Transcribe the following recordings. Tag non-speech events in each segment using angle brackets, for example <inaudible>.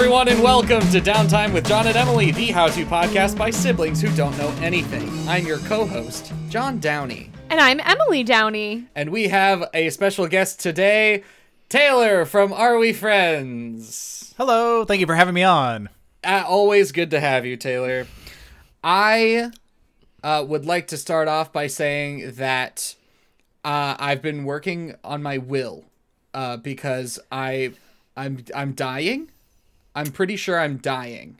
everyone, and welcome to Downtime with John and Emily, the how to podcast by siblings who don't know anything. I'm your co host, John Downey, And I'm Emily Downey. and we have a special guest today, Taylor from Are We Friends? Hello, thank you for having me on. Uh, always good to have you, Taylor. I uh, would like to start off by saying that uh, I've been working on my will uh, because I, I'm I'm dying. I'm pretty sure I'm dying,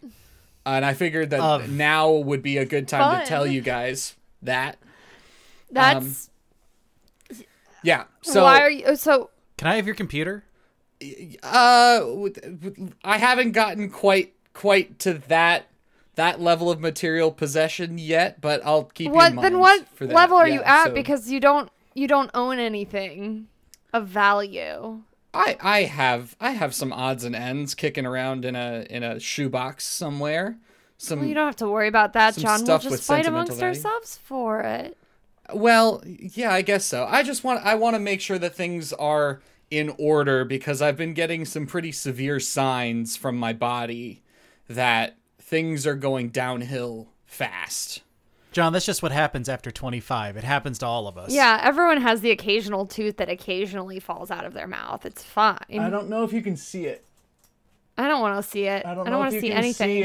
and I figured that Of- now would be a good time Fun. to tell you guys that. That's Yeah. So why are you so Can I have your computer? uh, w- w- I haven't gotten quite quite to that that level of material possession yet, but I'll keep you in what mind then what for that. level are Yeah, you at so- because you don't you don't own anything of value. I I have I have some odds and ends kicking around in a in a shoebox somewhere. Some Well, you don't have to worry about that, John. We'll just fight amongst value. ourselves for it. Well, yeah, I guess so. I just want I want to make sure that things are in order because I've been getting some pretty severe signs from my body that things are going downhill fast. John, that's just what happens after 25. It happens to all of us. Yeah, everyone has the occasional tooth that occasionally falls out of their mouth. It's fine. I don't, know if you can see it. I don't want to see it. I don't, want to see anything.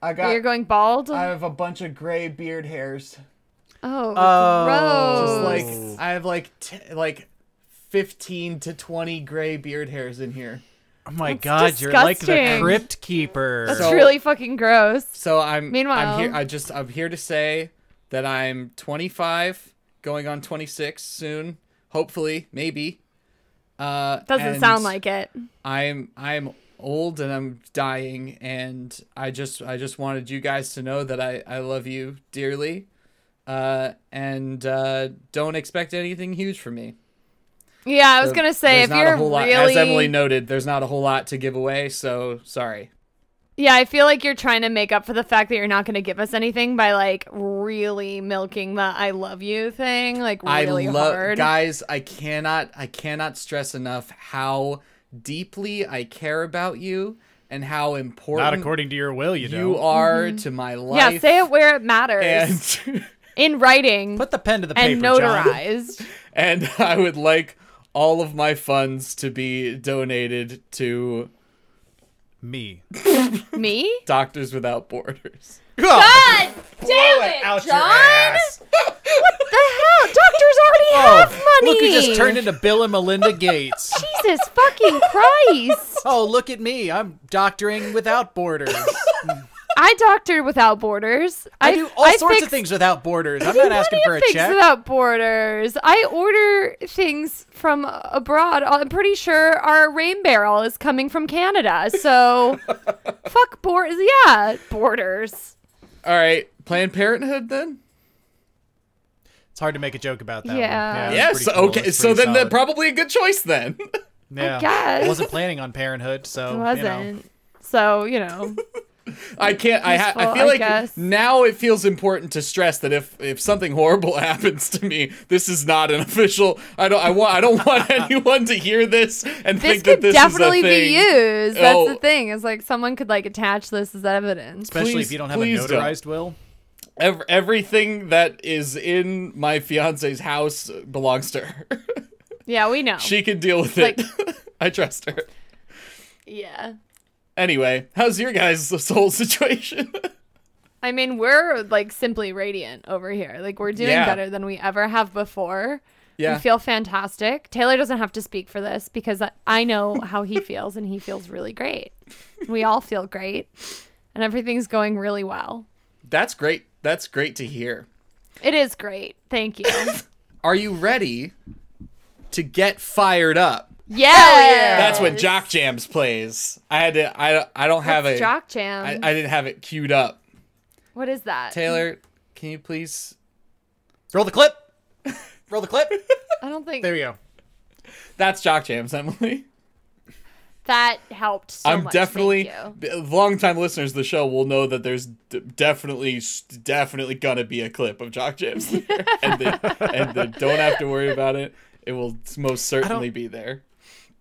I Oh, You're going bald? I have a bunch of gray beard hairs. oh, Oh. gross. Just like I have like t- like 15 to 20 gray beard hairs in here. Oh my That's god, you're like the disgusting. crypt keeper. That's So- really fucking gross. So I'm Meanwhile- I'm here I just I'm here to say that I'm 25 going on 26 soon. Hopefully, maybe. Uh Doesn't and sound like it. I'm I'm old and I'm dying and I just I just wanted you guys to know that I I love you dearly. Uh and uh don't expect anything huge from me. Yeah, I was So gonna say if you're a whole lot, really as Emily noted, there's not a whole lot to give away, so sorry. Yeah, I feel like you're trying to make up for the fact that you're not going to give us anything by like really milking the "I love you" thing, like really I love hard. guys. I cannot I cannot stress enough how deeply I care about you and how important Not according to your will, you, you don't. are to my life. Mm-hmm. yeah, say it where it matters And in writing Put the pen to the paper, and John. notarized. <laughs> and I would like all of my funds to be donated to Me. <laughs> Me? Doctors Without Borders. <laughs> God damn it, Out John! ass. <laughs> The hell? Doctors already oh, have money. Oh, Look, you just turned into Bill and Melinda Gates. Jesus fucking Christ! oh, look at me. I'm doctoring without borders. I doctored without borders. I do all sorts fix of things without borders. I'm <laughs> not asking for a things check. without borders. I order things from abroad. I'm pretty sure our rain barrel is coming from Canada. So <laughs> fuck borders. Yeah, borders. All right, Planned Parenthood then. It's hard to make a joke about that. Yeah. One. Yeah, Yes. cool. Okay. So pretty then, that solid. probably a good choice then. yeah. guess. I wasn't planning on parenthood, so It you know. wasn't. So you know, <laughs> <laughs> I can't. I ha- I feel I like guess. now it feels important to stress that if if something horrible <laughs> happens to me, this is not an <laughs> official. I don't. I want. I don't want anyone to hear this and this think that this definitely is a thing. be used. That's Oh. the thing. Is like someone could like attach this as evidence. Especially Please- if you don't have a please don't. notarized will. Ev- everything that is in my fiance's house belongs to her. Yeah, we know. she can deal with it. I trust her. yeah. Anyway, how's your guys' <laughs> soul situation? I mean, we're like simply radiant over here. Like we're doing Yeah. better than we ever have before. yeah. We feel fantastic. Taylor doesn't have to speak for this because I- I know how he feels and he feels really great. We all feel great and everything's going really well. That's great. That's great to hear. It is great. Thank you. <laughs> Are you ready to get fired up? Yeah. That's when Jock Jams plays. I had to. I I don't have a. Jock Jam. I, I didn't have it queued up. what is that? Taylor, can you please? Roll the clip. Roll the clip. I don't think There you go. That's Jock Jams, Emily. that helped so I'm much. definitely. Thank you. Longtime listeners of the show will know that there's d- definitely, definitely gonna be a clip of Jock Jams, there. <laughs> and, they, and they don't have to worry about it. It will most certainly be there.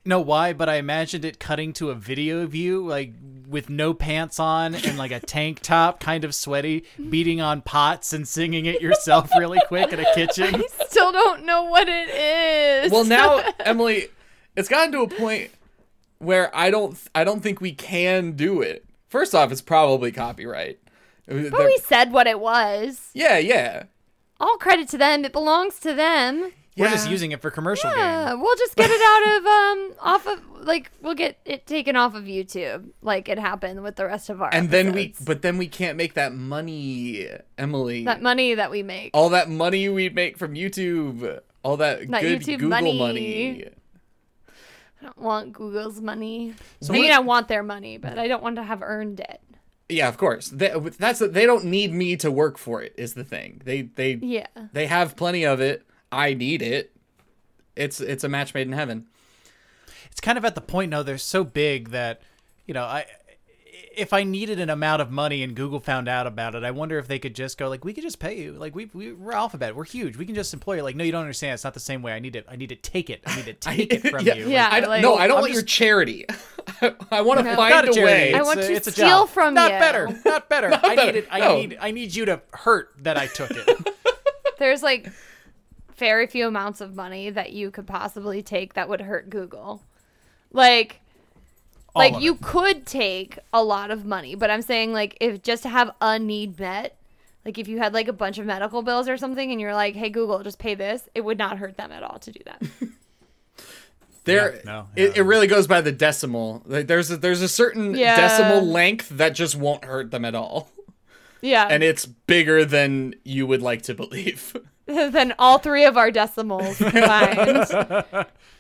Know why, but I imagined it cutting to a video of you, like with no pants on and like a tank top, kind of sweaty, beating on pots and singing it yourself really quick in a kitchen. I still don't know what it is. Well, now <laughs> Emily, it's gotten to a point where I don't I don't think we can do it. First off, it's probably copyright. Uh, but we said what it was. yeah, yeah. All credit to them. It belongs to them. We're just using it for commercial Yeah, gain. we'll just get it out of <laughs> um off of like we'll get it taken off of YouTube like it happened with the rest of our And then we but then we can't make that money, Emily. that money that we make. all that money we make from YouTube, all that, That good YouTube Google money. money. I don't want Google's money. So I mean, I want their money, but I don't want to have earned it. Yeah, of course. They, that's they don't need me to work for it. Is the thing. They they Yeah. they have plenty of it. I need it. It's it's a match made in heaven. It's kind of at the point now they're so big that, you know, I if I needed an amount of money and Google found out about it, I wonder if they could just go like, we could just pay you. Like we, we we're Alphabet, we're huge. We can just employ you. Like, no, you don't understand. It's not the same way. I need to I need to take it. I need to <laughs> take it <laughs> from yeah, you. Yeah. I don't, like- no, I don't I'm want your charity. <laughs> I, want to No. find a a, charity. way. I want a- to it's a steal job. from not you. better. Not better. I better. need it. I No. need I need you to hurt that I took it. There's like very few amounts of money that you could possibly take that would hurt Google. Like All like you it. could take a lot of money, but I'm saying like if just to have a need met, like if you had like a bunch of medical bills or something and you're like, "Hey Google, just pay this." It would not hurt them at all to do that. <laughs> There, Yeah, no, it, it really goes by the decimal. Like, there's a, there's a certain Yeah. decimal length that just won't hurt them at all, yeah. and it's bigger than you would like to believe. <laughs> <laughs> than all three of our decimals combined. <laughs>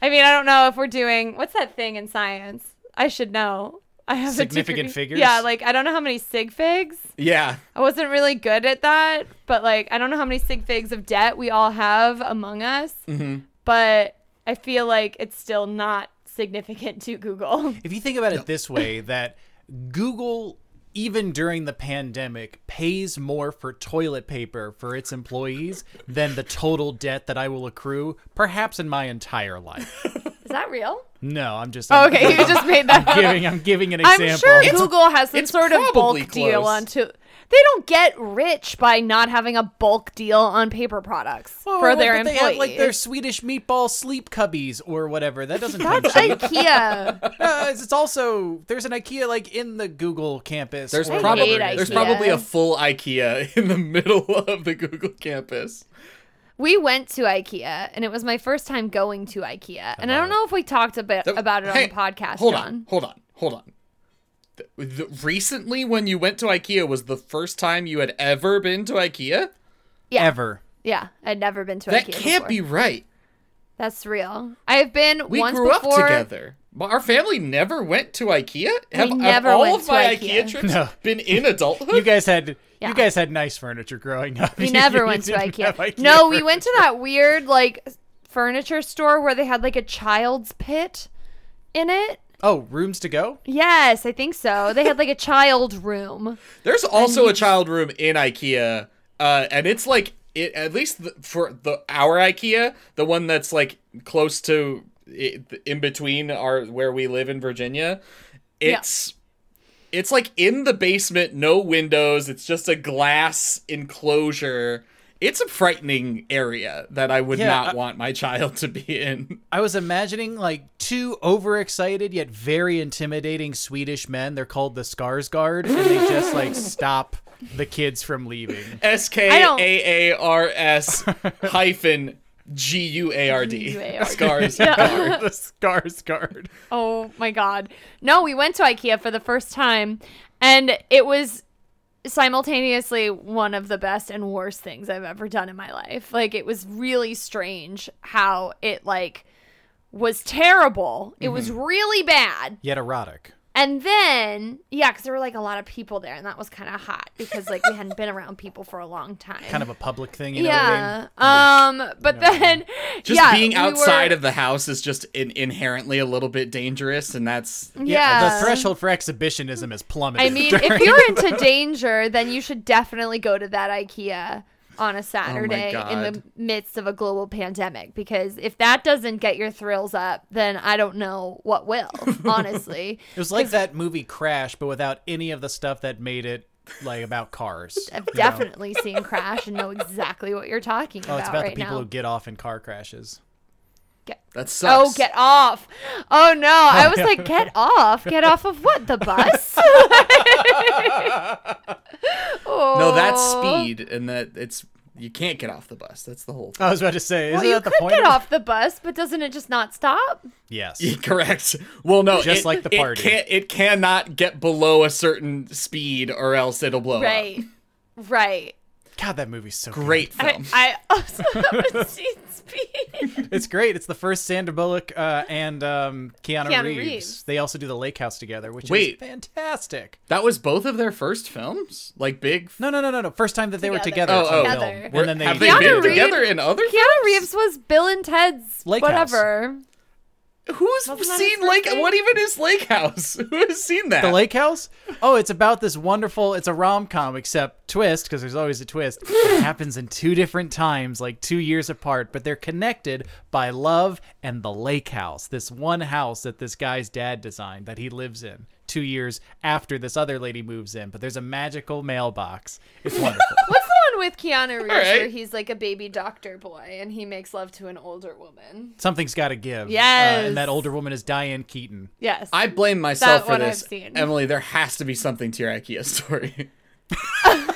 I mean, I don't know if we're doing what's that thing in science? I should know. I have Significant degree. figures? Yeah, like I don't know how many sig figs. yeah, I wasn't really good at that, but like I don't know how many sig figs of debt we all have among us. Mm-hmm. But I feel like it's still not significant to Google. If you think about it this way, that Google, even during the pandemic, pays more for toilet paper for its employees than the total debt that I will accrue, perhaps in my entire life. Is that real? No, I'm just Oh, okay, you just made that. up. giving. I'm giving an example. I'm sure It's- Google has some sort of bulk probably deal on to. They don't get rich by not having a bulk deal on paper products Oh, for but their they employees. have like their Swedish meatball sleep cubbies or whatever. That doesn't come That's. <laughs> IKEA. <laughs> Uh, it's also there's an IKEA like in the Google campus. there's I probably hate whatever it is. there's IKEA. probably a full IKEA in the <laughs> middle of the Google campus. we went to IKEA, and it was my first time going to IKEA. And I don't know if we talked a bit about it hey, on the podcast, Hold John. on, hold on, hold on. The- the- recently, when you went to IKEA, was the first time you had ever been to IKEA? Yeah. Ever. Yeah, I'd never been to That IKEA. can't be right. That's real. I've been We once grew before. up together. But Our family never went to IKEA. Have, have never all went of to my IKEA. IKEA, trips No. been in adulthood? You guys had Yeah. you guys had nice furniture growing up. We <laughs> You- never you went to IKEA. IKEA No, we went to <laughs> that weird like furniture store where they had like a child's pit in it. Oh, rooms to go? Yes, I think so. They had like a child room. <laughs> There's also a child room in IKEA, uh, and it's like it at least the, for the our IKEA, the one that's like close to in between our where we live in Virginia. It's it's like in the basement, no windows. It's just a glass enclosure. It's a frightening area that I would Yeah, not I- want my child to be in. <laughs> I was imagining like two overexcited yet very intimidating Swedish men. They're called the Skarsgård, and they just like <laughs> stop the kids from leaving. S K A A R S <laughs> hyphen G U A R D. G-U-A-R-D. Scars. the Skarsgård. Oh my god. No, we went to IKEA for the first time and it was simultaneously one of the best and worst things I've ever done in my life. Like it was really strange how it like was terrible. It was mm-hmm. really bad. Yet erotic. And then, yeah, because there were like a lot of people there, and that was kind of hot because like we hadn't been around people for a long time. Kind of a public thing, you know what I yeah. mean? Um. But then, <laughs> Just yeah, being we outside were- of the house is just in- inherently a little bit dangerous, and that's yeah, The threshold for exhibitionism is plummeted. I mean, <laughs> if you're into danger, then you should definitely go to that IKEA on a oh Saturday in the midst of a global pandemic because if that doesn't get your thrills up, then I don't know what will, <laughs> honestly. It was like that movie Crash, but without any of the stuff that made it like about cars. I've you know? definitely seen Crash and know exactly what you're talking about. Oh, about, it's about right the people now. who get off in car crashes. Get- That oh, sucks. Oh, get off. Oh no, I was yeah. like, <laughs> get off. Get off of what? The bus? <laughs> No, that's Oh. speed, and that it's you can't get off the bus. That's the whole. Thing. I was about to say, Well, isn't you that the could point? get of- off the bus, but doesn't it just not stop? Yes. <laughs> Correct. Well, no, Just it- like the party, it party. can't- It, cannot get below a certain speed, or else it'll blow up. Right. Right. God, that movie's so. Great I, film. I also <laughs> haven't seen Speed. <laughs> It's great. It's the first Sandra Bullock uh, and um, Keanu, Keanu Reeves. Reeves. They also do The Lake House together, which Wait. is fantastic. that was both of their first films, like big. No, no, no, no, no. First time that they were Together. together. Oh, oh. Together. And then they, have they Keanu been Reeves- together in other? Keanu Reeves was Bill and Ted's Lake House. Whatever. Who's Wasn't that seen his Lake? first? What even is Lake House? <laughs> Who has seen that? The Lake House? Oh, it's about this wonderful. It's a rom com, except twist because there's always a twist. <laughs> it happens in two different times, like two years apart, but they're connected by love and the Lake House. This one house that this guy's dad designed that he lives in two years after this other lady moves in. But there's a magical mailbox. It's wonderful. <laughs> What's the one with Keanu Reeves right. where he's like a baby doctor boy and he makes love to an older woman? Something's got to give. Uh, Yes. and that older woman is Diane Keaton. Yes. I blame myself That for one I've this. seen. Emily, there has to be something to your IKEA story. <laughs>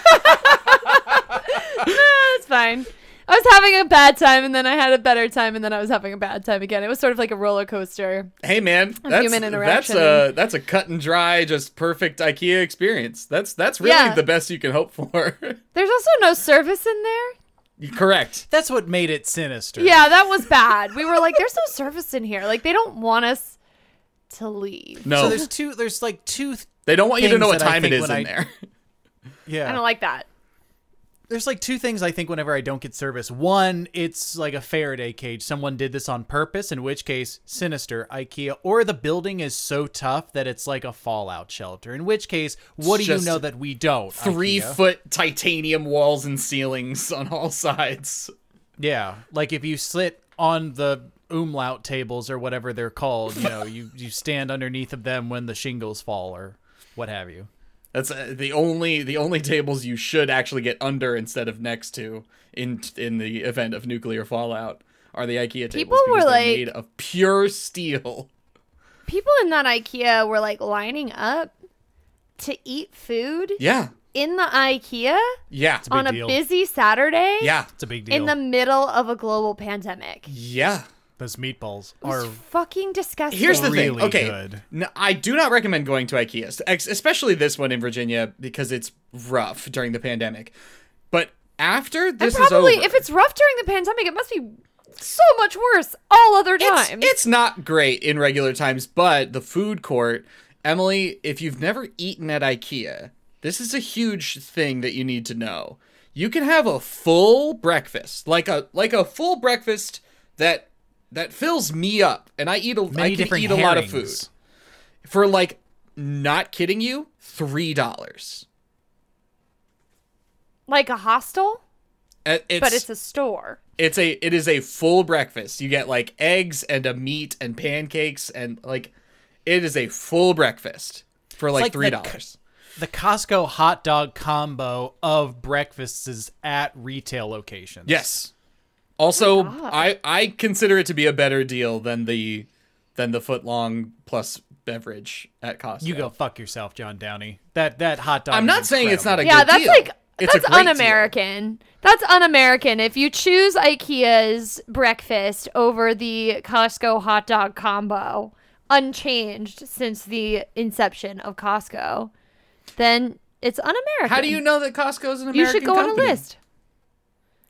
That's fine. I was having a bad time and then I had a better time and then I was having a bad time again. It was sort of like a roller coaster. hey, man, that's human that's a that's a cut and dry, just perfect IKEA experience. That's that's really Yeah. the best you can hope for. <laughs> There's also no service in there. Correct. That's what made it sinister. Yeah, that was bad. We were like, there's no service in here. Like, they don't want us to leave. No, So there's two. There's like two. Th- they don't want you to know what time it is when in I- there. <laughs> yeah. I don't like that. There's like two things I think whenever I don't get service. One, it's like a Faraday cage. Someone did this on purpose, in which case, sinister, IKEA, or the building is so tough that it's like a fallout shelter. In which case, what do you know that we don't? Three IKEA? foot titanium walls and ceilings on all <laughs> sides. Yeah, like if you sit on the umlaut tables or whatever they're called, you know, you you stand underneath of them when the shingles fall or what have you. That's uh, the only the only tables you should actually get under instead of next to in in the event of nuclear fallout are the IKEA tables People were like- made of pure steel. People in that IKEA were like lining up to eat food Yeah, in the IKEA yeah, big on a busy Saturday yeah, It's a big deal. in the middle of a global pandemic. yeah. Those meatballs It was are fucking disgusting. Here's the Really thing. Okay, good. n- I do not recommend going to IKEA, especially this one in Virginia because it's rough during the pandemic. But after and this probably is over, if it's rough during the pandemic, it must be so much worse all other it's, times. it's not great in regular times, but the food court, Emily, if you've never eaten at IKEA, this is a huge thing that you need to know. You can have a full breakfast, like a like a full breakfast that that fills me up, and I eat a I many can different eat a lot of food for like not kidding you, three dollars. like a hostel, uh, It's, but it's a store. it's a it is a full breakfast. You get like eggs and a meat and pancakes and like it is a full breakfast for like like three dollars. the Costco hot dog combo of breakfasts is at retail locations. Yes. Also, oh God. I I consider it to be a better deal than the than the foot long plus beverage at Costco. You go fuck yourself, John Downey. That that hot dog. I'm is not saying it's not a Yeah, good that's deal. like It's that's un-American. That's un-American. If you choose IKEA's breakfast over the Costco hot dog combo, unchanged since the inception of Costco, then it's un-American. How do you know that Costco's an American You should go company? on a list.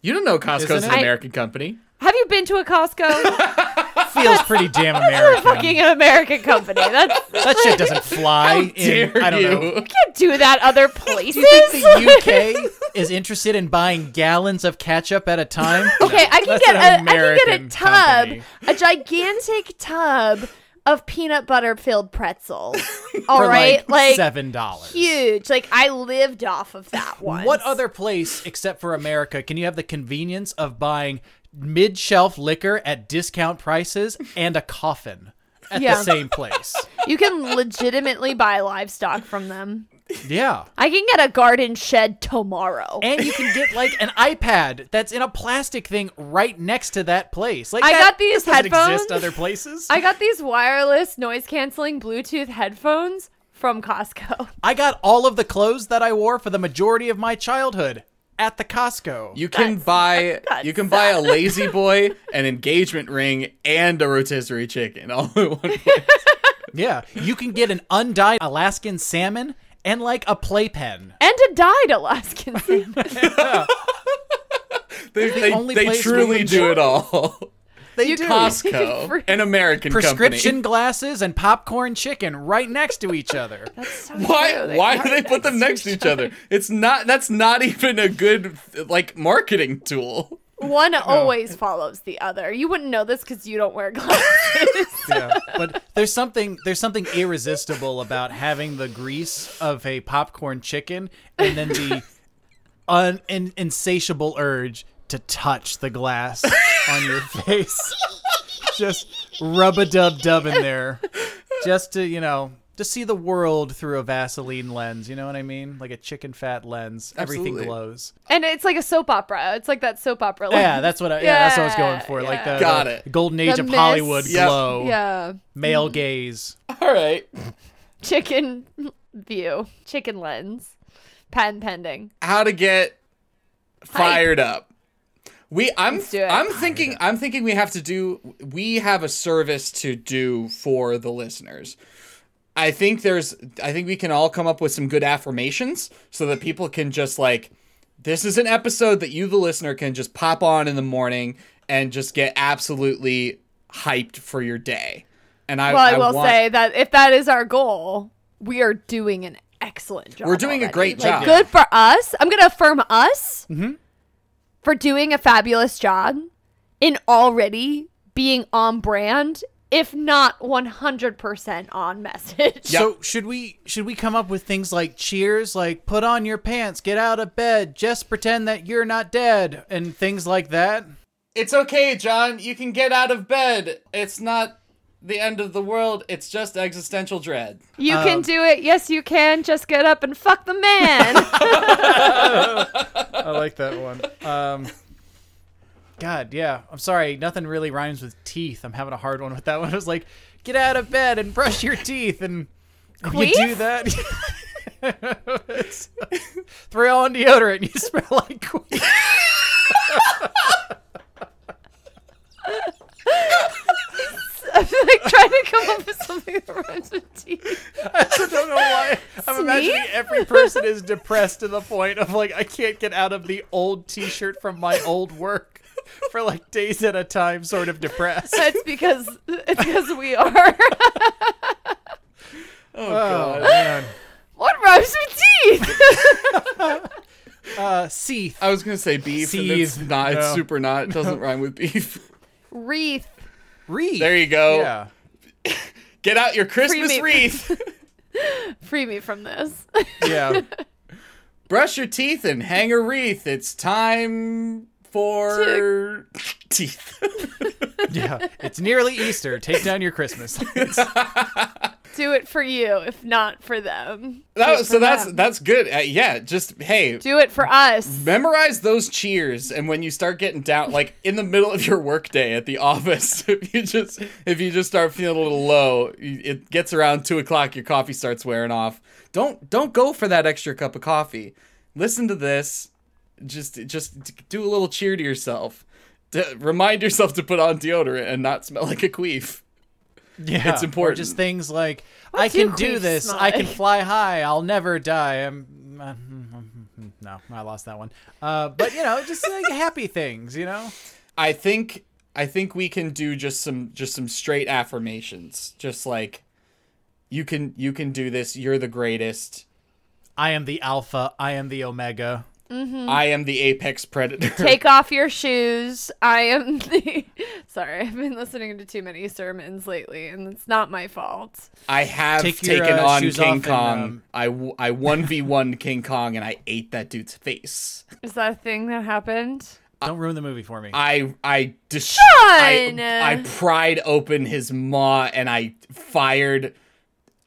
You don't know Costco's Isn't an it? American company. Have you been to a Costco? <laughs> feels pretty damn <laughs> It's a American. fucking an American company. That's that shit doesn't fly. How in, dare I don't you? know. you can't do that other places. <laughs> Do you think the UK is interested in buying gallons of ketchup at a time? Okay, I can get a I can get a tub, company. a gigantic tub of peanut butter filled pretzels. <laughs> All right, like, seven dollars. huge. Like I lived off of that one. What other place except for America can you have the convenience of buying mid-shelf liquor at discount prices and a coffin at Yeah. the same place? <laughs> You can legitimately buy livestock from them. Yeah. I can get a garden shed tomorrow. And you can get like an iPad that's in a plastic thing right next to that place. Like I that got these doesn't headphones. exist other places. I got these wireless noise canceling Bluetooth headphones from Costco. <laughs> I got all of the clothes that I wore for the majority of my childhood at the Costco. You can That's buy <laughs> that's you can buy a lazy <laughs> boy, an engagement ring, and a rotisserie chicken all in one place. yeah, you can get an undyed Alaskan salmon and like a playpen. And a dyed Alaskan salmon. They, they, only they place truly do it all. <laughs> They You do. Costco, Free- an American Prescription company. glasses and popcorn chicken right next to each other. <laughs> That's so Why? true. why do they put them next to each other? It's not. That's not even a good like marketing tool. One always follows the other. You wouldn't know this because you don't wear glasses. <laughs> yeah. But there's something there's something irresistible about having the grease of a popcorn chicken and then the un, in, insatiable urge to touch the glass on your face. Just rub a dub dub in there. Just to, you know, to see the world through a Vaseline lens, you know what I mean? Like a chicken fat lens. Everything glows. and it's like a soap opera. It's like that soap opera. Yeah, that's what I yeah, that's what I was going for. Like the, Got the it. golden age The of mist. Hollywood Yep. glow. yeah. Male gaze. All right. Chicken view. Chicken lens. Patent pending. How to get fired up. We I'm Let's do it. I'm thinking I'm thinking we have to do we have a service to do for the listeners. I think there's I think we can all come up with some good affirmations so that people can just like this is an episode that you the listener can just pop on in the morning and just get absolutely hyped for your day. And I, Well, I, will want- say that if that is our goal, we are doing an excellent job. We're doing a great Like, job. good for us. I'm going to affirm us Mm-hmm. for doing a fabulous job in already being on brand, if not 100% on message. So should we should we come up with things like cheers, like put on your pants, get out of bed, just pretend that you're not dead, and things like that? It's okay, John. You can get out of bed. It's not the end of the world. It's just existential dread. You Um, can do it. Yes, you can. Just get up and fuck the man. <laughs> <laughs> I like that one. Um, God, yeah. I'm sorry, nothing really rhymes with teeth. I'm having a hard one with that one. <laughs> I was like, get out of bed and brush your teeth, and if you do that. <laughs> throw on deodorant, you <laughs> smell like queen. I'm like trying to come up with something that rhymes with teeth. I don't know why. I'm imagining every person is depressed to the point of like I can't get out of the old T-shirt from my old work for like days at a time, sort of depressed. That's because it's because we are. Oh, <laughs> Oh god. man. what rhymes with teeth? <laughs> Uh, Seath. I was gonna say beef, and it's Seethe. not. It's super not. It <laughs> doesn't rhyme with beef. Wreath. Wreath. There you go. Yeah. Get out your Christmas meat. wreath. Free me from this. Yeah. Brush your teeth and hang a wreath. It's time for teeth. <laughs> Yeah. It's nearly Easter. Take down your Christmas. lights. Do it for you, if not for them. That, it so for that's them. that's good. Uh, yeah, just hey, Do it for us. memorize those cheers and when you start getting down like in the middle of your workday at the office <laughs> if you just if you just start feeling a little low it gets around two o'clock your coffee starts wearing off don't don't go for that extra cup of coffee listen to this just just do a little cheer to yourself to remind yourself to put on deodorant and not smell like a queef Yeah. It's Or important. just things like, I can do this. smell I can fly high. I'll never die. I'm. uh, <laughs> no, I lost that one. Uh, but you know, just like <laughs> happy things. You know. i think i think we can do just some just some straight affirmations just like you can you can do this you're the greatest I am the alpha. I am the omega. I am the apex predator. Take <laughs> off your shoes. I am the. <laughs> Sorry, I've been listening to too many sermons lately, and it's not my fault. I have Take your, taken uh, on King off and, Kong. um, I w- I one v one King Kong and I ate that dude's face. Is that a thing that happened? Don't ruin the movie for me. I I dis- I, I pried open his maw and I fired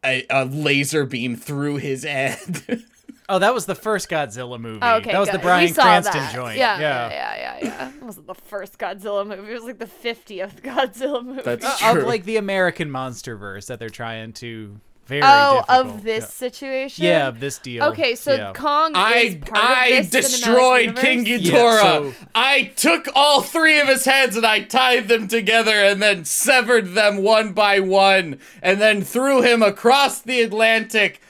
a, a laser beam through his head. <laughs> oh, that was the first Godzilla movie. Oh, okay, that was good. the Brian we Cranston that. joint. Yeah, yeah. yeah, yeah, yeah, yeah. It wasn't the first Godzilla movie. It was like the 50th Godzilla movie. That's Uh, true. of like the American monster verse that they're trying to very oh, difficult. of this situation. yeah. yeah of this deal Okay, so yeah. Kong is I part I of this destroyed King universe? Ghidorah. Yeah, so- I took all three of his heads and I tied them together and then severed them one by one and then threw him across the Atlantic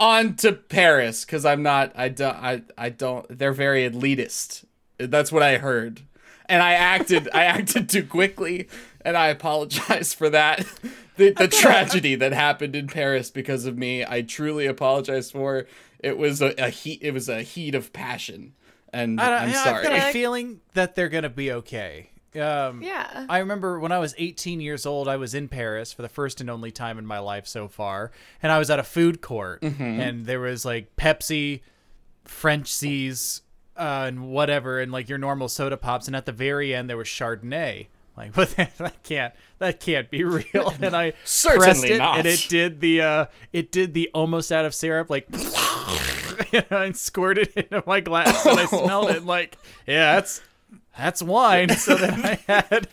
onto Paris because I'm not I don't I I don't they're very elitist. That's what I heard. And I acted I acted too quickly and I apologize for that. The the tragedy that happened in Paris because of me, I truly apologize for. It was a, a heat it was a heat of passion. And I I'm sorry. I've got a feeling that they're gonna be okay. Um, Yeah. I remember when I was 18 years old, I was in Paris for the first and only time in my life so far, and I was at a food court, Mm-hmm. and there was like Pepsi, French Seas, uh, and whatever, and like your normal soda pops, and at the very end there was Chardonnay. Like, <laughs> but that, that can't that can't be real. <laughs> And I Certainly pressed it, not. and it did the uh, it did the almost out of syrup like. <laughs> and I squirted it into my glass and I smelled it like, yeah, that's that's wine. So then I <laughs> had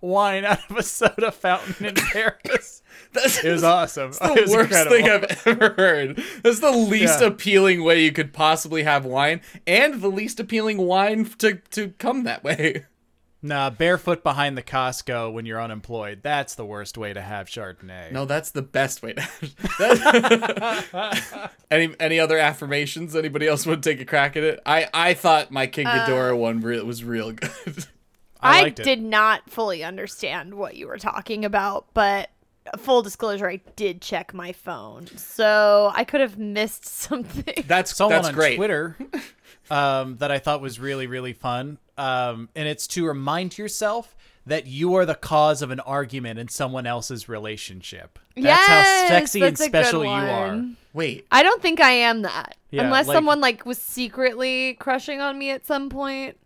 wine out of a soda fountain in Paris. <laughs> That's It was awesome. the <laughs> it was worst incredible. thing I've ever heard. That's the least Yeah. appealing way you could possibly have wine, and the least appealing wine to to come that way. Nah, barefoot behind the Costco when you're unemployed. That's the worst way to have Chardonnay. No, that's the best way to. <laughs> any any other affirmations? Anybody else want to take a crack at it? I I thought my King Ghidorah one re- was real good. <laughs> I I, did not fully understand what you were talking about, but full disclosure, I did check my phone, so I could have missed <laughs> something. That's Someone that's on great. Twitter um, that I thought was really really fun, um, and it's to remind yourself that you are the cause of an argument in someone else's relationship. That's how Yes, sexy and that's a good special you are. one. Wait, I don't think I am that. Yeah, Unless like- someone like was secretly crushing on me at some point.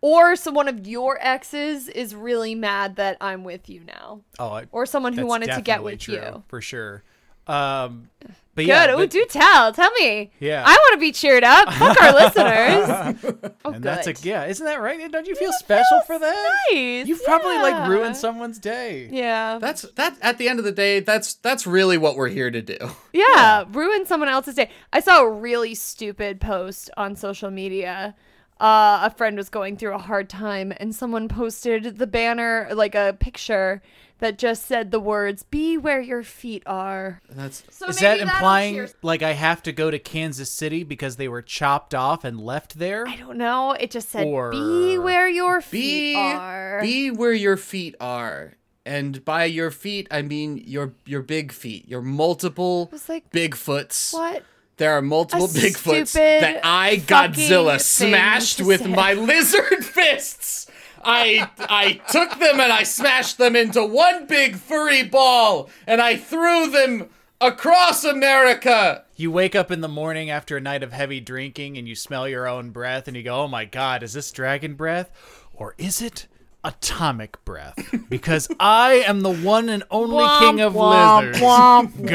Or some one of your exes is really mad that I'm with you now. Oh, I, Or someone who wanted to get with true, you. for sure. Um, but Good. yeah, oh, but- do tell. Tell me. Yeah. I want to be cheered up. Fuck our listeners. <laughs> <laughs> Oh, and that's a yeah, isn't that right? Don't you feel special for that? Nice. You've probably like ruined someone's day. Yeah. that's that. At the end of the day, that's that's really what we're here to do. Yeah, ruin someone else's day. I saw a really stupid post on social media. Uh, a friend was going through a hard time, and someone posted the banner, like a picture that just said the words "Be where your feet are." That's So Is that implying cheer- like I have to go to Kansas City because they were chopped off and left there? I don't know. It just said Or- "Be where your be feet are." be where your feet are. And by your feet, I mean your your big feet, your multiple like, Bigfoots. what? There are multiple A Bigfoots that I, Godzilla, smashed with say. my <laughs> lizard fists. I I took them and I smashed them into one big furry ball, and I threw them across America. You wake up in the morning after a night of heavy drinking and you smell your own breath and you go, "Oh my god, is this dragon breath or is it atomic breath?" <laughs> Because I am the one and only king of lizards, <laughs>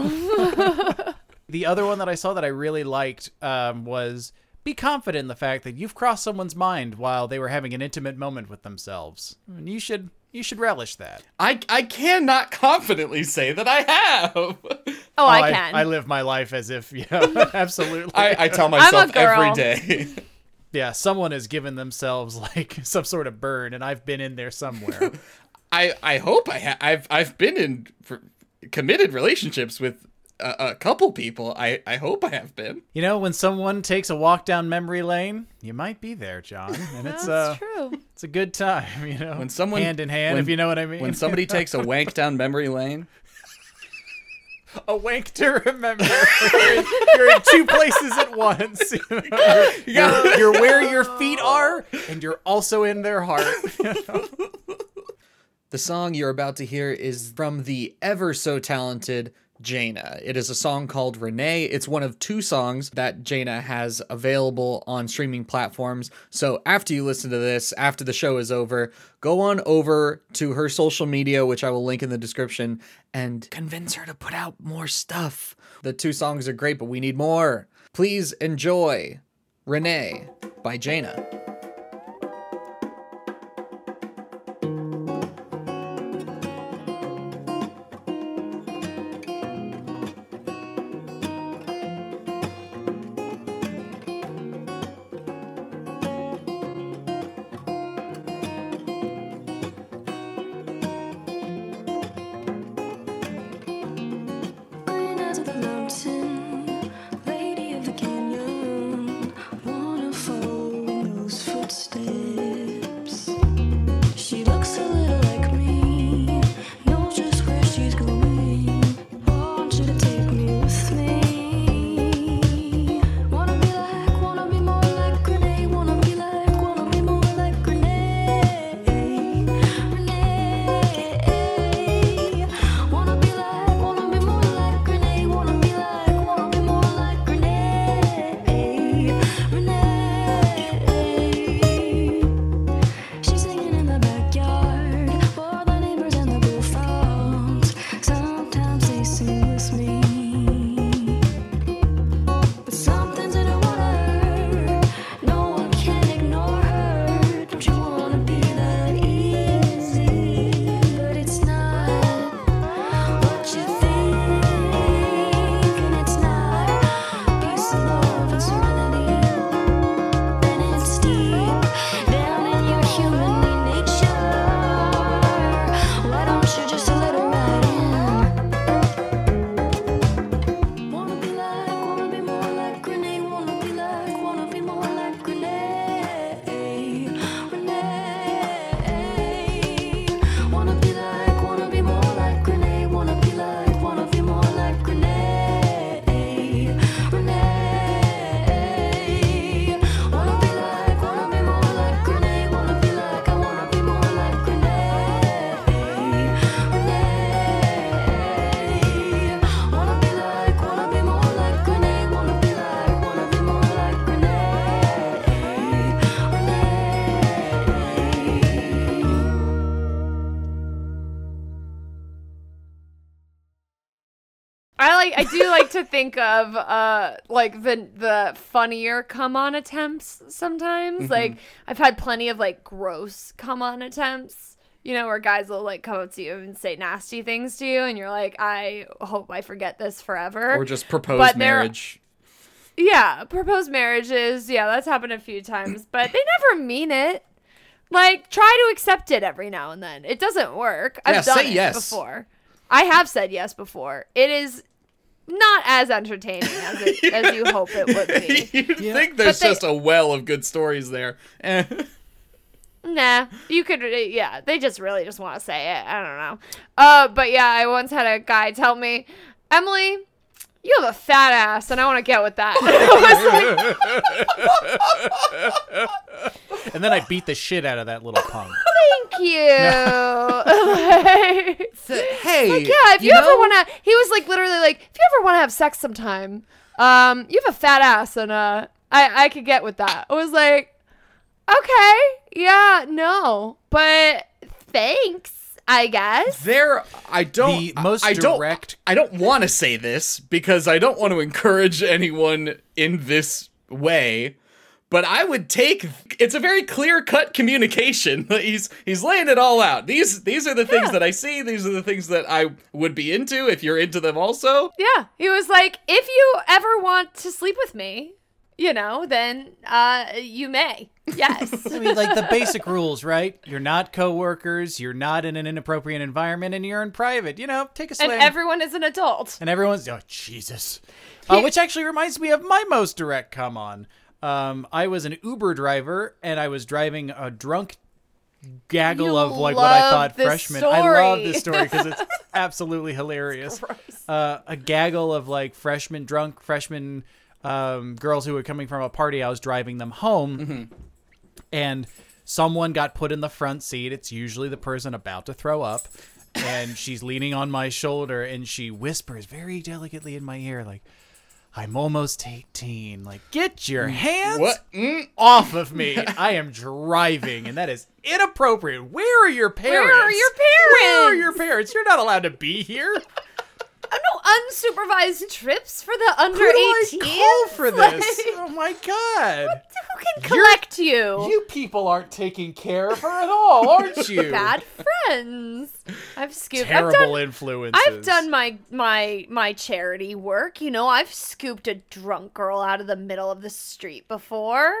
Godzilla. The other one that I saw that I really liked um, was be confident in the fact that you've crossed someone's mind while they were having an intimate moment with themselves. And you should you should relish that. I I cannot <laughs> confidently say that I have. Oh, I can. I, live my life as if <laughs> yeah, <laughs> absolutely. I, I tell myself every day. yeah, someone has given themselves like some sort of burn, and I've been in there somewhere. I I hope I ha- I've I've been in for committed relationships with a, a couple people. I I hope I have been. you know, when someone takes a walk down memory lane, you might be there, John, and <laughs> it's That's uh, true. it's a good time. You know, When someone hand in hand, when- if you know what I mean. When somebody <laughs> takes a wank down memory lane, a wank to remember. You're <laughs> in, you're in two places at once. you're, you're, you're where your feet are, and you're also in their heart. The song you're about to hear is from the ever so talented Jaina. It is a song called Renee. It's one of two songs that Jaina has available on streaming platforms. So after you listen to this, after the show is over, go on over to her social media, which I will link in the description, and convince her to put out more stuff. The two songs are great, but we need more. Please enjoy Renee by Jaina. To think of uh like the the funnier come on attempts sometimes. Like I've had plenty of like gross come on attempts. You know, where guys will like come up to you and say nasty things to you and you're like, I hope I forget this forever. Or just propose But marriage. Yeah, proposed marriages. Yeah, that's happened a few times, but they never mean it. Like, try to accept it every now and then. It doesn't work. I've Yeah, done it yes. before. I have said yes before. It is not as entertaining as it, <laughs> as you hope it would be. <laughs> You'd think there's But they- just a well of good stories there. Eh. Nah, you could. uh, Yeah, they just really just want to say it. I don't know. Uh, but yeah, I once had a guy tell me, Emily, you have a fat ass, and I want to get with that. <laughs> Like, <laughs> And then I beat the shit out of that little punk. <laughs> thank you. Like- hey, Like, yeah, if you, ever know? want to, he was like literally like, if you ever want to have sex sometime, um, you have a fat ass and uh, I I could get with that. I was like, okay, yeah, no, but thanks, I guess. there I don't The most I, I don't direct- I don't want to say this because I don't want to encourage anyone in this way. But I would take it's a very clear-cut communication. <laughs> He's he's laying it all out. These these are the things that I see, these are the things that I would be into if you're into them also. Yeah, he was like, if you ever want to sleep with me, you know, then uh, you may. Yes. <laughs> I mean, like the basic rules, right? You're not coworkers, you're not in an inappropriate environment, and you're in private. You know, take a swing. and everyone is an adult. and everyone's oh Jesus, uh, which actually reminds me of my most direct come on. Um, I was an Uber driver, and I was driving a drunk gaggle You of like what I thought freshmen. I love this story because it's <laughs> absolutely hilarious. Uh, a gaggle of like freshman drunk freshmen um, girls who were coming from a party. I was driving them home, and someone got put in the front seat. It's usually the person about to throw up, and <laughs> she's leaning on my shoulder, and she whispers very delicately in my ear, like. I'm almost 18. Like, get your hands What? Mm. off of me. <laughs> I am driving, and that is inappropriate. Where are your parents? Where are your parents? Where are your parents? You're not allowed to be here. I no unsupervised trips for the under Who do 18. call for <laughs> this? oh my god. Who can collect you? You people aren't taking care of her at all, aren't <laughs> you? Bad friends. I've scooped. I've Terrible done, influences. I've done my my my charity work. You know, I've scooped a drunk girl out of the middle of the street before.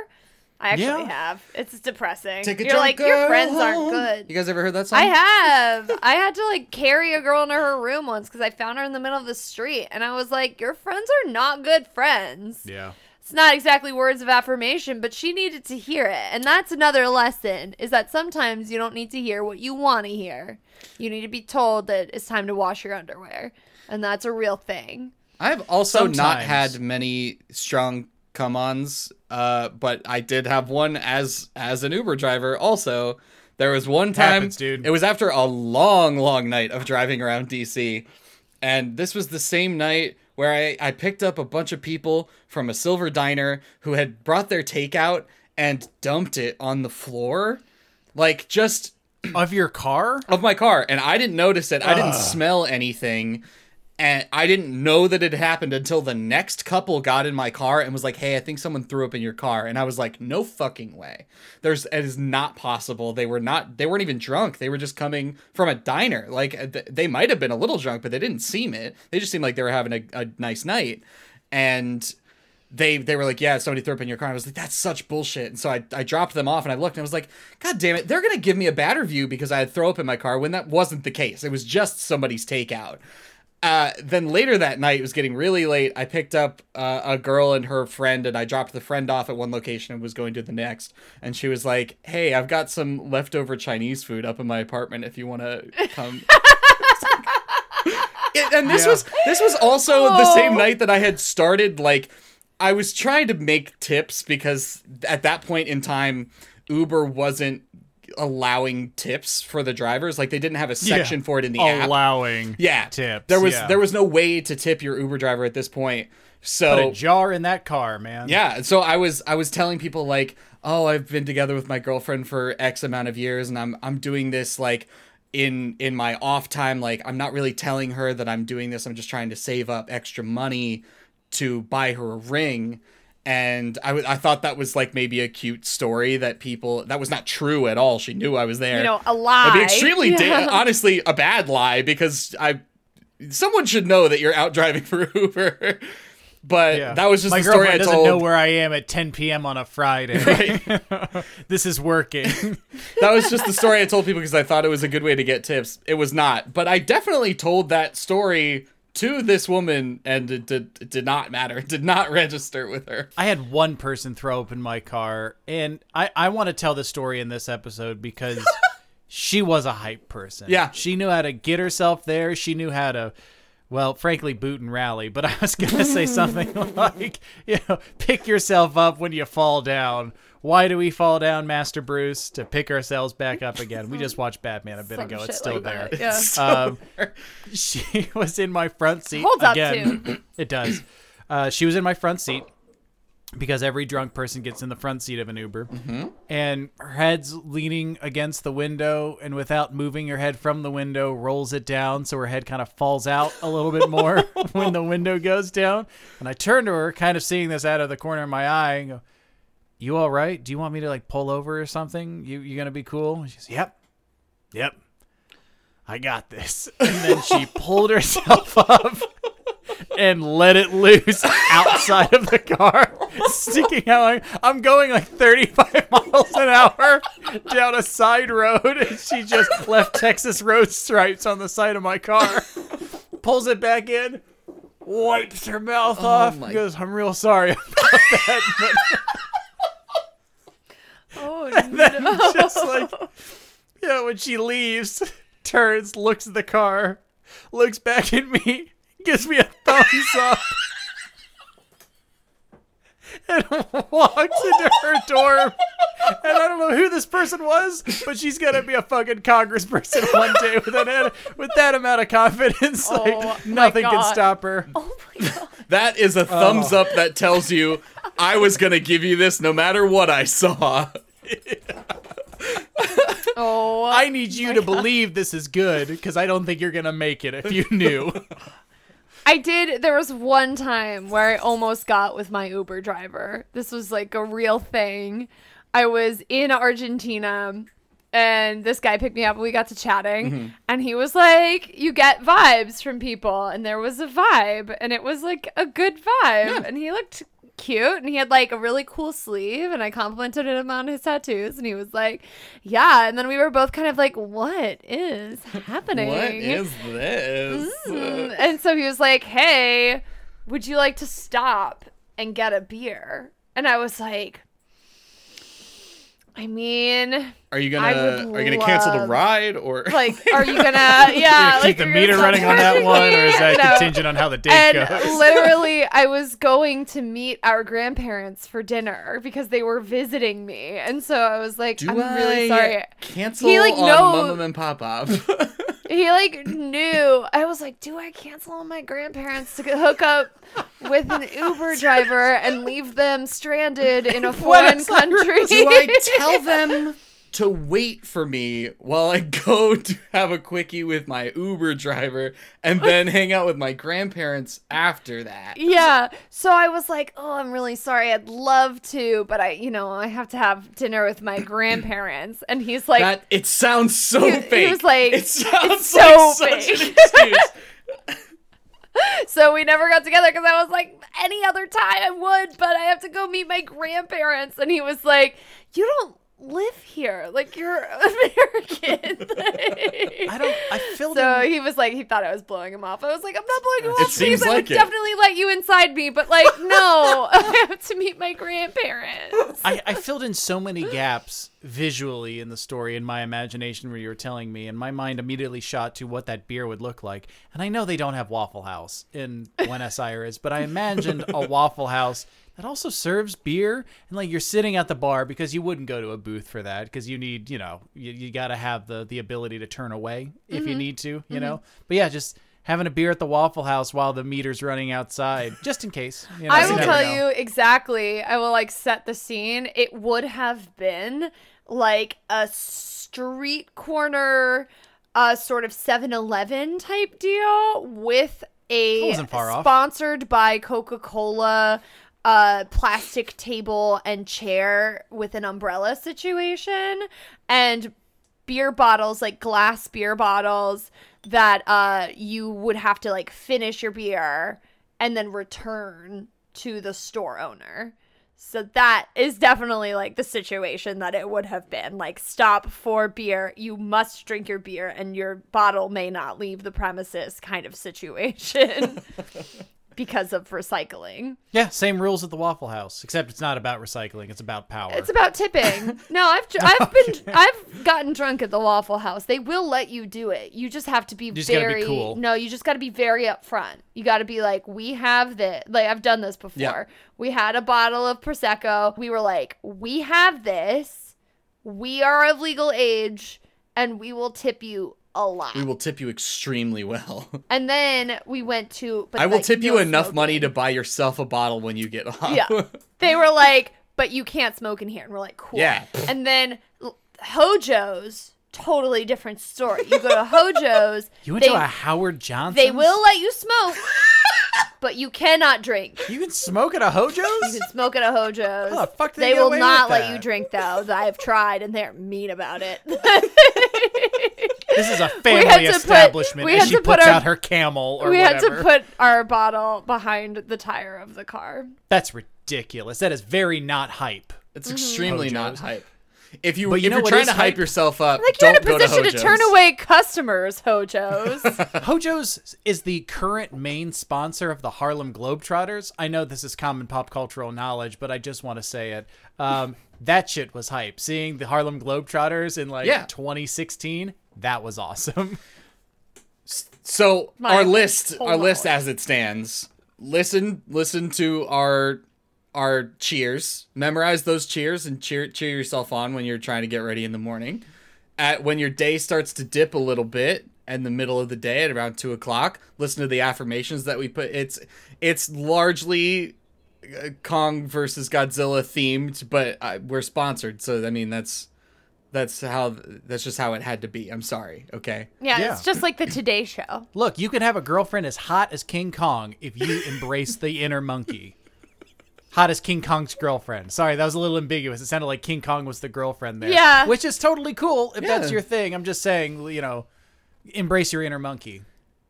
I actually Yeah. have. It's depressing. Take a You're like your girl friends aren't good. You guys ever heard that song? I have. I had to like carry a girl into her room once because I found her in the middle of the street, and I was like, "Your friends are not good friends." Yeah. It's not exactly words of affirmation, but she needed to hear it, and that's another lesson: is that sometimes you don't need to hear what you want to hear. You need to be told that it's time to wash your underwear, and that's a real thing. I've also not had many strong come-ons, uh, but I did have one as as an Uber driver. Also, there was one time Happens, dude. it was after a long, long night of driving around DC, and this was the same night where I I picked up a bunch of people from a silver diner who had brought their takeout and dumped it on the floor, like just Of your car? of my car and I didn't notice it. I didn't smell anything. And I didn't know that it happened until the next couple got in my car and was like, "Hey, I think someone threw up in your car." And I was like, "No fucking way. There's it is not possible. They were not they weren't even drunk. They were just coming from a diner. Like uh, th- they might have been a little drunk, but they didn't seem it. They just seemed like they were having a, a nice night." And they they were like, yeah, somebody threw up in your car. I was like, that's such bullshit. And so I, I dropped them off and I looked and I was like, God damn it, they're gonna give me a bad review because I had throw up in my car when that wasn't the case. It was just somebody's takeout. Uh, then later that night, it was getting really late. I picked up uh, a girl and her friend, and I dropped the friend off at one location and was going to the next. And she was like, "Hey, I've got some leftover Chinese food up in my apartment. If you want to come." <laughs> It- and this Yeah. was this was also the same Oh. night that I had started like I was trying to make tips because at that point in time Uber wasn't allowing tips for the drivers like they didn't have a section for it in the app. Allowing Yeah. tips. There was yeah. there was no way to tip your Uber driver at this point. Put So a jar in that car, man. yeah, so I was I was telling people like, "Oh, I've been together with my girlfriend for X amount of years and I'm I'm doing this like in in my off time like I'm not really telling her that I'm doing this. I'm just trying to save up extra money to buy her a ring." And I, w- I thought that was like maybe a cute story that people that was not true at all. She knew I was there. You know, a lie. It'd be extremely, da- <laughs> honestly, a bad lie because I, someone should know that you're out <laughs> driving for Uber. But Yeah. that was just my the story I doesn't told. know where I am at 10 p.m. on a Friday. <laughs> Right. this is working. that was just the story I told people because I thought it was a good way to get tips. It was not, but I definitely told that story to this woman, and it did, it did not matter. <laughs> It did not register with her. I had one person throw up in my car, and I, I want to tell the story in this episode because <laughs> she was a hype person. Yeah. She knew how to get herself there. She knew how to, well, frankly, boot and rally. But <laughs> I was going to say something like, you know, pick yourself up when you fall down. Why do we fall down, Master Bruce? To pick ourselves back up again. We just <laughs> watched Batman a bit Some ago. It's still like there. that, Yeah. <laughs> Um, she <laughs> was in my front seat. Holds up, again. <clears throat> it does. Uh, she was in my front seat because every drunk person gets in the front seat of an Uber, and her head's leaning against the window, and without moving her head from the window, rolls it down so her head kind of falls out a little bit more when the window goes down. And I turn to her, kind of seeing this out of the corner of my eye, and go, "You all right? Do you want me to like pull over or something? You you gonna be cool?" She's, "Yep, yep." I got this. <laughs> And then she pulled herself <laughs> up and let it loose outside of the car, <laughs> sticking out. Like, I'm going like 35 miles an hour down a side road, and she just left Texas road stripes on the side of my car. Pulls it back in, wipes her mouth oh off, my- goes, "I'm real sorry about that." But Oh then <laughs> no. just like Yeah, when she leaves, <laughs> turns, looks at the car, looks back at me, <laughs> gives me a thumbs up, and walks into her dorm. And I don't know who this person was, but she's gonna be a fucking congressperson one day with that with that amount of confidence. Oh, like my nothing can stop her. Oh my god. That is a thumbs oh. up that tells you I was gonna give you this no matter what I saw. <laughs> Oh. I need you to believe this is good because I don't think you're gonna make it if you knew. <laughs> I did. There was one time where I almost got with my Uber driver. This was like a real thing. I was in Argentina and this guy picked me up and we got to chatting mm-hmm. and he was like you get vibes from people and there was a vibe and it was like a good vibe and he looked cute and he had like a really cool sleeve and I complimented him on his tattoos and he was like yeah and then we were both kind of like what is happening What is this? Mm. and so he was like, "Hey, would you like to stop and get a beer?" And I was like, "I mean, Are you gonna are you gonna cancel the ride or <laughs> like, are you <laughs> gonna, yeah, Keep like, the meter running on that one, or is <laughs> that No. contingent on how the date And goes? literally, I was going to meet our grandparents for dinner because they were visiting me, and so I was like, do "I'm I really sorry." cancel He, like, on know- Mum and Pop Up? He like knew. I was like, do I cancel on my grandparents to hook up with an <laughs> Uber driver and leave them stranded in a foreign country? Do I tell them to wait for me while I <laughs> go to have a quickie with my Uber driver and then <laughs> hang out with my grandparents after that? yeah. So I was like, oh, I'm really sorry. I'd love to, but I, you know, I have to have dinner with my <clears throat> grandparents. And he's like, that it sounds so He- he was like, it sounds "It's so like fake." <laughs> so we never got together because I was like, any other time I would, but I have to go meet my grandparents. And he was like, you don't live here. Like, you're <laughs> American. I don't. I filled in So in. he was like, he thought I was blowing him off. I was like, I'm not blowing you It off. seems please. I would like it. definitely let you inside me, but like, <laughs> no, <laughs> I have to meet my grandparents. I, I filled in so many gaps visually in the story in my imagination where you were telling me, and my mind immediately shot to what that beer would look like. And I know they don't have Waffle House in Buenos Aires, but I imagined a Waffle House that also serves beer, and like you're sitting at the bar because you wouldn't go to a booth for that because you need, you know, you, you got to have the the ability to turn away if Mm-hmm. you need to, you know. But yeah, just. Having a beer at the Waffle House while the meter's running outside, just in case. You know, I will never tell know. you exactly. I will like set the scene. It would have been like a street corner, uh, sort of 7-Eleven type deal with a sponsored by Coca Uh, plastic table and chair with an umbrella situation, and beer bottles, like glass beer bottles, that uh you would have to like finish your beer and then return to the store owner. So that is definitely like the situation that it would have been. Like stop for beer, you must drink your beer and your bottle may not leave the premises kind of situation <laughs> because of recycling. Yeah, same rules at the Waffle House, except it's not about recycling; it's about power. It's about tipping. <laughs> No, I've I've been I've gotten drunk at the Waffle House. They will let you do it. You just have to be gotta be very cool. No, you just got to be very upfront. You got to be like, we have this. Like I've done this before. Yeah. We had a bottle of prosecco. We were like, we have this. We are of legal age, and we will tip you a lot. We will tip you extremely well. <laughs> and then we went to. But I will like, tip you enough smoking. money to buy yourself a bottle when you get off. Yeah. <laughs> They were like, but you can't smoke in here. And we're like, cool. Yeah. <laughs> And then Hojo's, totally different story. You go to Hojo's, you went they, to a Howard Johnson. they will let you smoke, but you cannot drink. You can smoke at a Hojo's. You can smoke at a Hojo's. How the fuck did they they will not with let you drink though. I've tried and they're mean about it. <laughs> This is a had family to put- establishment. we and she put puts our- out her camel or we had to put our bottle behind the tire of the car. That's ridiculous. That is very not hype. It's extremely not hype. If you But you if know you're trying to hype hype? yourself up, Like you're don't in a go to position to, turn away customers, Hojo's. <laughs> Hojo's is the current main sponsor of the Harlem Globetrotters. I know this is common pop cultural knowledge, but I just want to say it. Um, <laughs> that shit was hype. Seeing the Harlem Globetrotters in like Yeah. 2016, that was awesome. <laughs> So My our list, our list knowledge. as it stands. Listen, listen to our our cheers. Memorize those cheers and cheer cheer yourself on when you're trying to get ready in the morning. At when your day starts to dip a little bit in the middle of the day at around two o'clock, listen to the affirmations that we put. It's it's largely uh, Kong versus Godzilla themed, but uh, we're sponsored, so I mean that's that's how that's just how it had to be. I'm sorry. Okay. Yeah, Yeah. it's just like the Today Show. Look, you can have a girlfriend as hot as King Kong if you embrace the inner monkey. Hot as King Kong's girlfriend. Sorry, that was a little ambiguous. It sounded like King Kong was the girlfriend there. Yeah. Which is totally cool if that's your thing. I'm just saying, you know, embrace your inner monkey.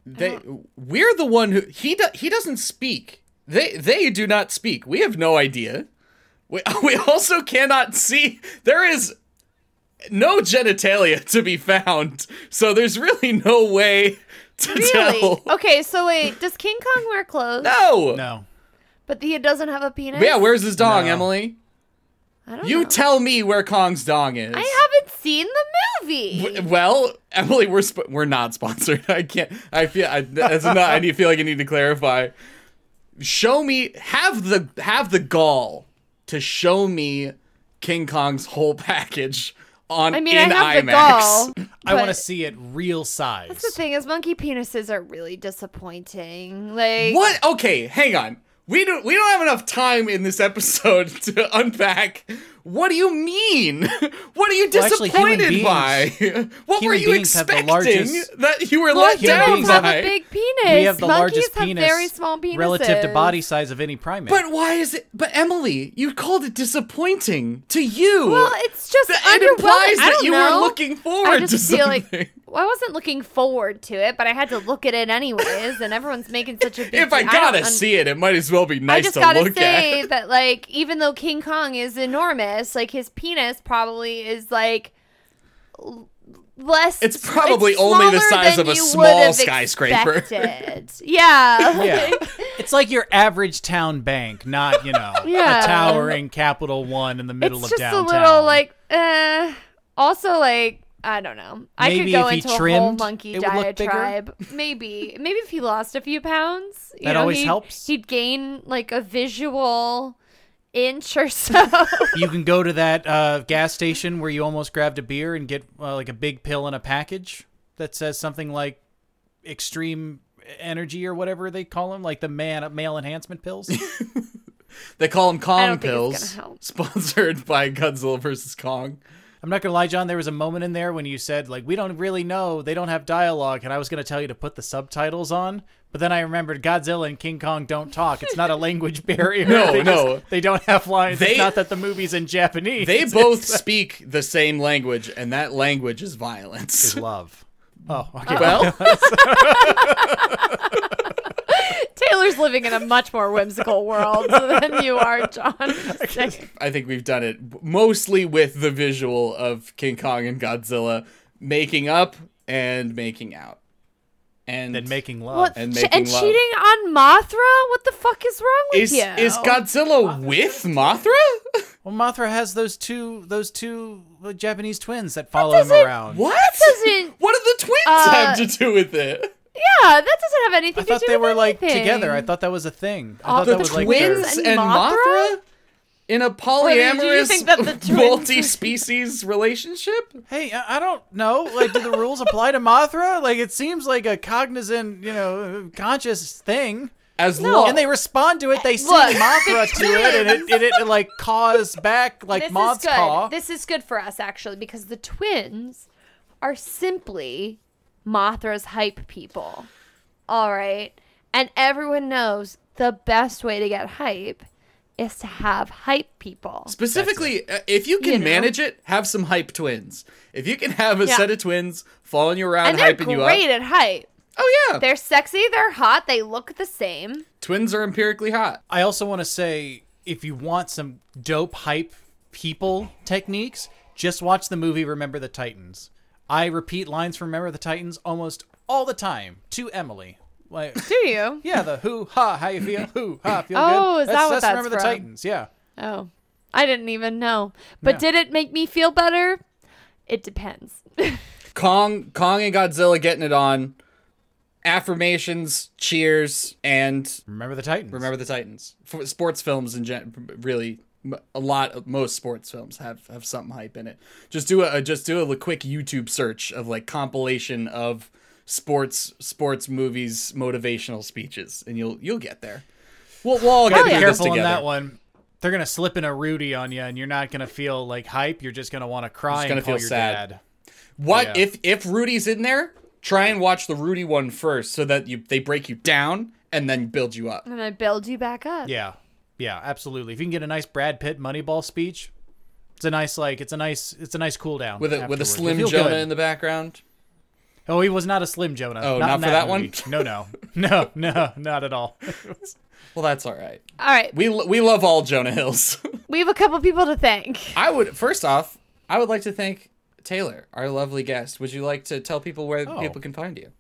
They we're the one who he do, he doesn't speak. They they do not speak. We have no idea. We <laughs> we also cannot see. There is no genitalia to be found. So there's really no way to Really? tell. Okay, so wait, does King Kong wear clothes? No. No. But he doesn't have a penis? Yeah, where's his dong, No. Emily? I don't You know. tell me where Kong's dong is. I haven't seen the movie. W- Well, Emily, we're sp- we're not sponsored. <laughs> I can't. I feel I, that's not. I need feel like I need to clarify. Show me have the have the gall to show me King Kong's whole package on I mean, in I have IMAX. the gall. I want to but see it real size. That's the thing is, monkey penises are really disappointing. Like, What? Okay, hang on. We don't we don't have enough time in this episode <laughs> to unpack. What do you mean? <laughs> What are you Well, actually, human disappointed beings- by? <laughs> What were you beings have the expecting largest- that you were Well, let human down beings have by? a big penis. we have the Monkeys largest have penis very small penises. relative to body size of any primate. But why is it? But Emily, you called it disappointing to you. Well, it's just That- it implies I that don't you know. were looking forward I to just feel like something. Well, I wasn't looking forward to it, but I had to look at it anyways, and everyone's making such a big. if I gotta don't un- see it, it might as well be nice I nice just to gotta look say at. that, like, even though King Kong is enormous, like his penis probably is like l- less. It's probably only the size of a small skyscraper. yeah. <laughs> Yeah. It's like your average town bank, not, you know, Yeah. a towering Capital One in the middle it's of just downtown. a little like uh also like I don't know. I could go if he into a whole monkey it would look bigger? diatribe. Maybe. Maybe if he lost a few pounds. You That know, always he'd, helps. He'd gain like a visual inch or so. <laughs> you can go to that uh, gas station where you almost grabbed a beer and get uh, like a big pill in a package that says something like extreme energy or whatever they call them, like the man male enhancement pills. <laughs> They call them Kong don't think it's pills, <laughs> sponsored by Godzilla versus Kong. I'm not gonna lie, John. There was a moment in there when you said like we don't really know, they don't have dialogue, and I was gonna tell you to put the subtitles on, but then I remembered Godzilla and King Kong don't talk. It's not a language <laughs> barrier. No, They no. just- they don't have lines. They- it's not that the movie's in Japanese. They both <laughs> speak the same language, and that language is violence. is love. <laughs> Oh, okay. Well, Taylor's living in a much more whimsical world <laughs> than you are, John. I think we've done it mostly with the visual of King Kong and Godzilla making up and making out. And then making love. What? And making and love. cheating on Mothra? What the fuck is wrong with is you? is Godzilla with Mothra? <laughs> Well, Mothra has those two those two uh, Japanese twins that follow him around. What? doesn't- <laughs> What do the twins Uh, have to do with it? Yeah, that doesn't have anything to do with it. I to thought do they with were like anything. together. I thought that was a thing. I thought the that was like twins their- and, and Mothra? Mothra? in a polyamorous you think that the <laughs> twins- multi-species relationship? Hey, I I don't know. Like, do the rules apply to Mothra? Like, it seems like a cognizant, you know, conscious thing. As No. long And they respond to it. They sing Look, Mothra to it, and it, it, it, like caws back like this Moth's is good. paw. This is good for us actually because the twins are simply Mothra's hype people. All right, and everyone knows the best way to get hype is to have hype people. Specifically, uh, if you can You know? manage it, have some hype twins. If you can have a Yeah. set of twins following you around, And they're hyping you up. great at hype. Oh yeah, They're sexy, they're hot, they look the same. twins are empirically hot. I also want to say, if you want some dope hype people techniques, just watch the movie Remember the Titans. I repeat lines from Remember the Titans almost all the time to Emily. Like, <laughs> Do you? yeah, the who ha, how you feel? Who ha, feel Oh, good? is that what that's Remember the from? Titans? Yeah. Oh. I didn't even know. But Yeah. did it make me feel better? It depends. <laughs> Kong, Kong and Godzilla getting it on. Affirmations, cheers, and Remember the Titans. remember the Titans. For sports films in gen, really, m- a lot of most sports films have have something hype in it. Just do a just do a quick YouTube search of like compilation of sports sports movies motivational speeches, and you'll you'll get there. We'll, we'll all get Be through this careful on that one. They're gonna slip in a Rudy on you, and you're not gonna feel like hype. You're just gonna want to cry gonna and call feel your sad. dad. What Yeah. if if Rudy's in there? Try and watch the Rudy one first, so that you they break you down and then build you up. and I build you back up. Yeah, yeah, absolutely. If you can get a nice Brad Pitt Moneyball speech, it's a nice like it's a nice it's a nice cool down With a with a slim Jonah good. in the background. Oh, he was not a Slim Jonah. Oh, not, not in for that one? No, no, <laughs> no, no, not at all. <laughs> Well, that's all right. All right. We we love all Jonah Hills. <laughs> We have a couple people to thank. I would first off, I would like to thank Taylor, our lovely guest. Would you like to tell people where Oh. people can find you?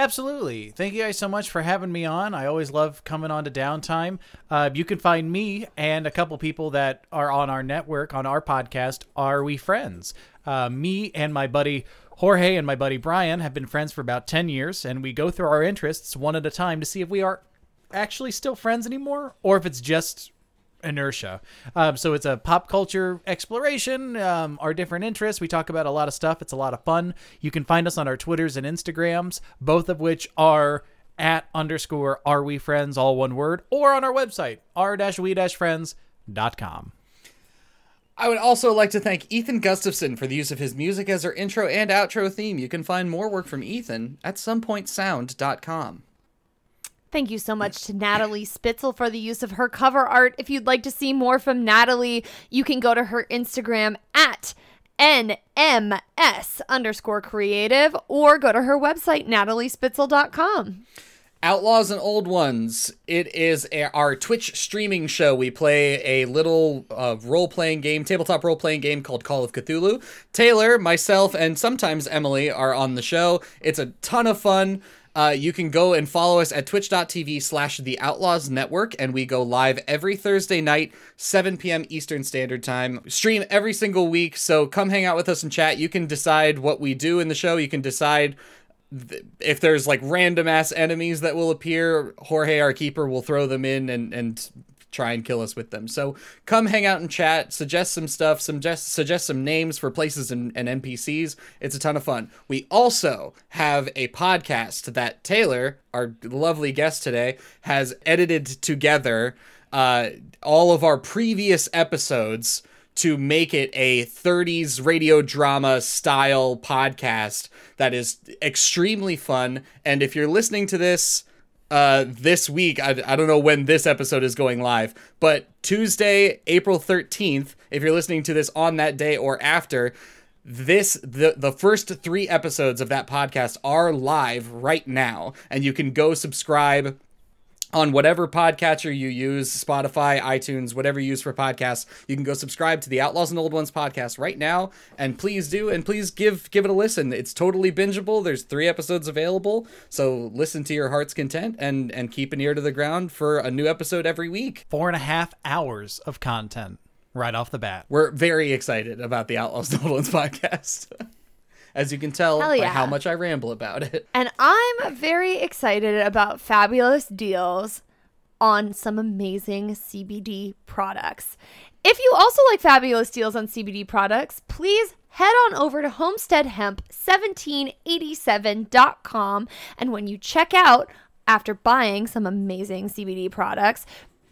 Absolutely. Thank you guys so much for having me on. I always love coming on to Downtime. Uh, you can find me and a couple people that are on our network, on our podcast, Are We Friends? Uh, me and my buddy Jorge and my buddy Brian have been friends for about 10 years, and we go through our interests one at a time to see if we are actually still friends anymore or if it's just inertia. Um, so it's a pop culture exploration, um, our different interests. We talk about a lot of stuff. It's a lot of fun. You can find us on our Twitters and Instagrams, both of which are at underscore are we friends, all one word, or on our website, r-we-friends.com. I would also like to thank Ethan Gustafson for the use of his music as our intro and outro theme. You can find more work from Ethan at somepointsound.com. Thank you so much to Natalie Spitzel for the use of her cover art. If you'd like to see more from Natalie, you can go to her Instagram at NMS underscore creative or go to her website, nataliespitzel.com. Outlaws and Old Ones. It is a, our Twitch streaming show. We play a little uh, role playing game, tabletop role playing game called Call of Cthulhu. Taylor, myself, and sometimes Emily are on the show. It's a ton of fun. Uh, you can go and follow us at twitch.tv slash the outlaws network and we go live every thursday night 7 p.m eastern standard time. Stream every single week so come hang out with us and chat. You can decide what we do in the show. You can decide if there's like random ass enemies that will appear, Jorge, our keeper, will throw them in and and try and kill us with them. So come hang out and chat, suggest some stuff, suggest suggest some names for places and, and NPCs. It's a ton of fun. We also have a podcast that Taylor, our lovely guest today, has edited together uh, all of our previous episodes to make it a 30s radio drama style podcast that is extremely fun. And if you're listening to this uh, this week, I, I don't know when this episode is going live, but Tuesday, April 13th, if you're listening to this on that day or after, this the the first three episodes of that podcast are live right now and you can go subscribe on whatever podcatcher you use spotify itunes whatever you use for podcasts you can go subscribe to the outlaws and old ones podcast right now. And please do and please give give it a listen. It's totally bingeable. There's three episodes available. So listen to your heart's content and and keep an ear to the ground for a new episode every week. Four and a half hours of content right off the bat. we're very excited about the outlaws and old ones <laughs> podcast as you can tell Hell by yeah. how much i ramble about it And I'm very excited about fabulous deals on some amazing CBD products. If you also like fabulous deals on CBD products, please head on over to homesteadhemp1787.com and when you check out after buying some amazing CBD products,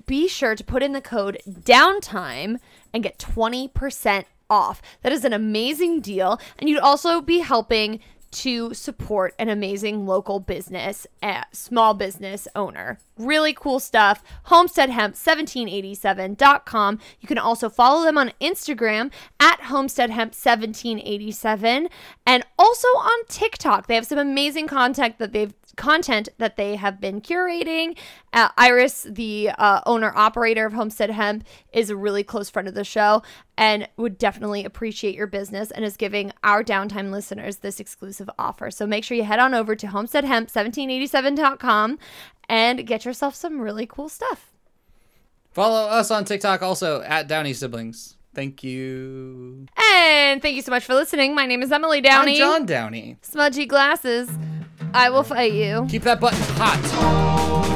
be sure to put in the code downtime and get 20% off. That is an amazing deal. And you'd also be helping to support an amazing local business, small business owner. Really cool stuff. HomesteadHemp1787.com. You can also follow them on Instagram at HomesteadHemp1787 and also on TikTok. They have some amazing content that they've content that they have been curating. Uh, Iris, the uh, owner operator of Homestead Hemp, is a really close friend of the show and would definitely appreciate your business and is giving our downtime listeners this exclusive offer. So make sure you head on over to homesteadhemp1787.com and get yourself some really cool stuff. Follow us on TikTok also at Downey Siblings. Thank you. And thank you so much for listening. My name is Emily Downey. I'm John Downey. Smudgy glasses. I will fight you. Keep that button hot.